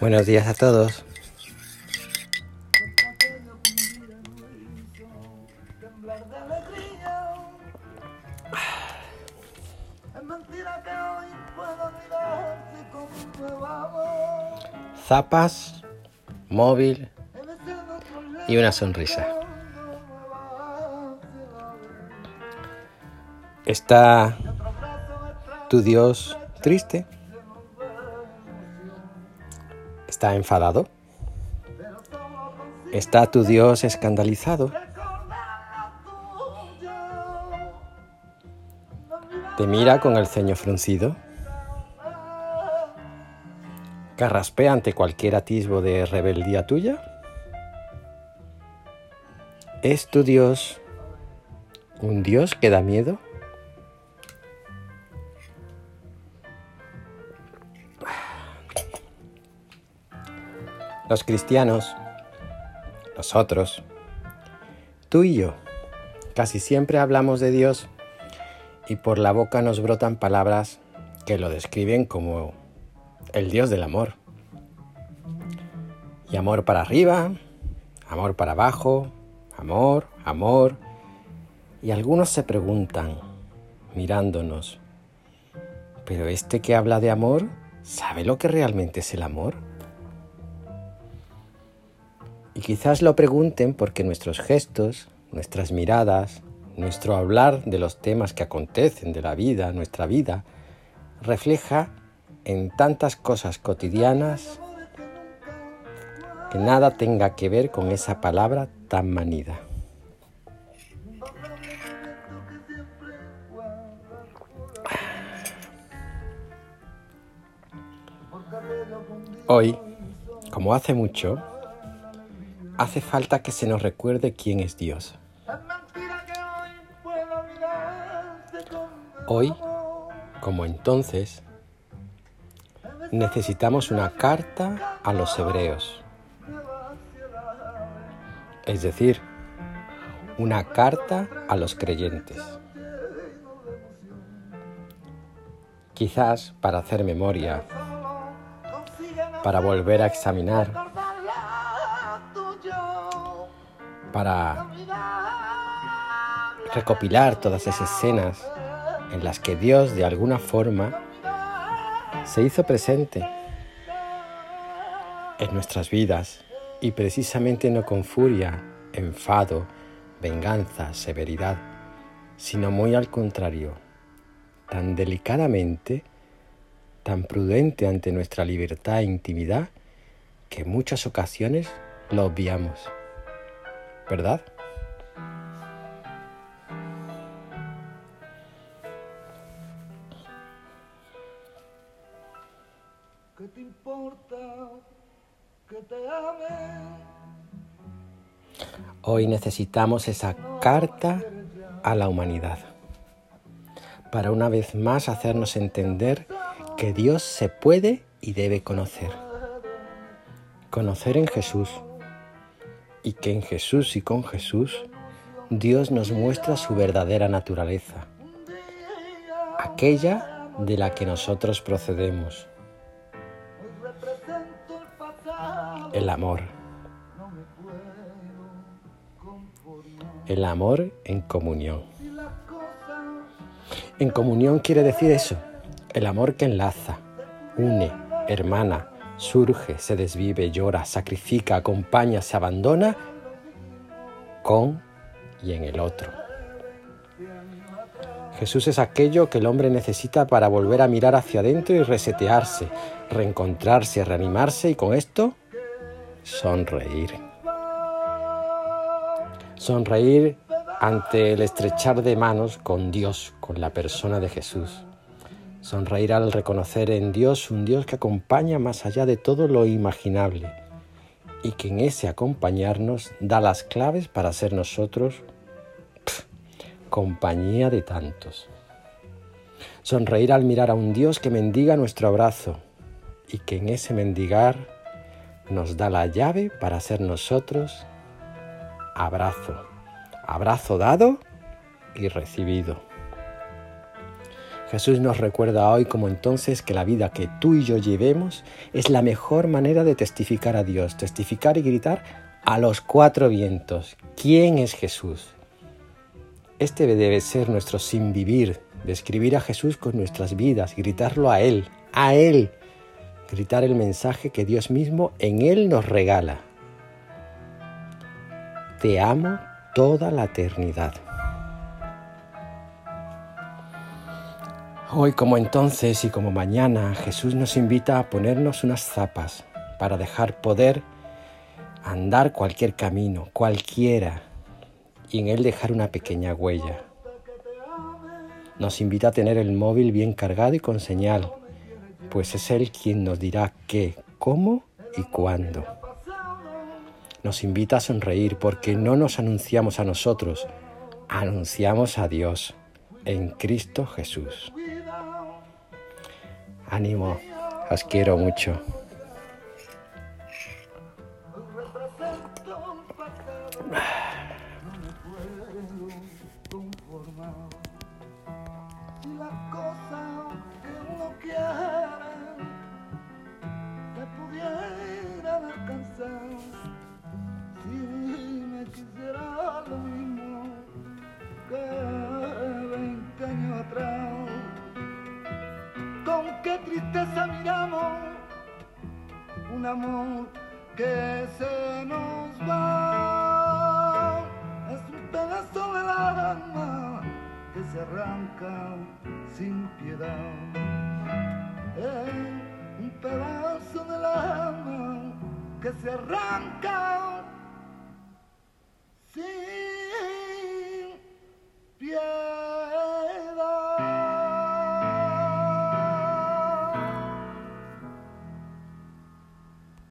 Buenos días a todos. Zapas, móvil y una sonrisa. ¿Está tu Dios triste? ¿Está enfadado? ¿Está tu Dios escandalizado? ¿Te mira con el ceño fruncido? ¿Carraspea ante cualquier atisbo de rebeldía tuya? ¿Es tu Dios un Dios que da miedo? Los cristianos, nosotros, tú y yo, casi siempre hablamos de Dios y por la boca nos brotan palabras que lo describen como el Dios del amor. Y amor para arriba, amor para abajo, amor, amor. Y algunos se preguntan, mirándonos, ¿pero este que habla de amor, sabe lo que realmente es el amor? Y quizás lo pregunten porque nuestros gestos, nuestras miradas, nuestro hablar de los temas que acontecen de la vida, nuestra vida, refleja en tantas cosas cotidianas que nada tenga que ver con esa palabra tan manida. Hoy, como hace mucho, hace falta que se nos recuerde quién es Dios. Hoy, como entonces, necesitamos una carta a los hebreos. Es decir, una carta a los creyentes. Quizás para hacer memoria, para volver a examinar para recopilar todas esas escenas en las que Dios de alguna forma se hizo presente en nuestras vidas y precisamente no con furia, enfado, venganza, severidad, sino muy al contrario, tan delicadamente, tan prudente ante nuestra libertad e intimidad, que en muchas ocasiones lo obviamos. ¿verdad? ¿Qué te importa que te ame? Hoy necesitamos esa carta a la humanidad para una vez más hacernos entender que Dios se puede y debe conocer. Conocer en Jesús y que en Jesús y con Jesús Dios nos muestra su verdadera naturaleza, aquella de la que nosotros procedemos, el amor. El amor en comunión. En comunión quiere decir eso, el amor que enlaza, une, hermana, surge, se desvive, llora, sacrifica, acompaña, se abandona con y en el otro. Jesús es aquello que el hombre necesita para volver a mirar hacia adentro y resetearse, reencontrarse, reanimarse y con esto sonreír. Sonreír ante el estrechar de manos con Dios, con la persona de Jesús. Sonreír al reconocer en Dios un Dios que acompaña más allá de todo lo imaginable y que en ese acompañarnos da las claves para ser nosotros compañía de tantos. Sonreír al mirar a un Dios que mendiga nuestro abrazo y que en ese mendigar nos da la llave para ser nosotros abrazo, abrazo dado y recibido. Jesús nos recuerda hoy como entonces que la vida que tú y yo llevemos es la mejor manera de testificar a Dios, testificar y gritar a los cuatro vientos. ¿Quién es Jesús? Este debe ser nuestro sin vivir, describir a Jesús con nuestras vidas, gritarlo a Él, a Él, gritar el mensaje que Dios mismo en Él nos regala. Te amo toda la eternidad. Hoy como entonces y como mañana, Jesús nos invita a ponernos unas zapas para dejar poder andar cualquier camino, cualquiera, y en él dejar una pequeña huella. Nos invita a tener el móvil bien cargado y con señal, pues es Él quien nos dirá qué, cómo y cuándo. Nos invita a sonreír porque no nos anunciamos a nosotros, anunciamos a Dios en Cristo Jesús. Ánimo, os quiero mucho. Un amor que se nos va, es un pedazo del alma que se arranca sin piedad. Es un pedazo del alma que se arranca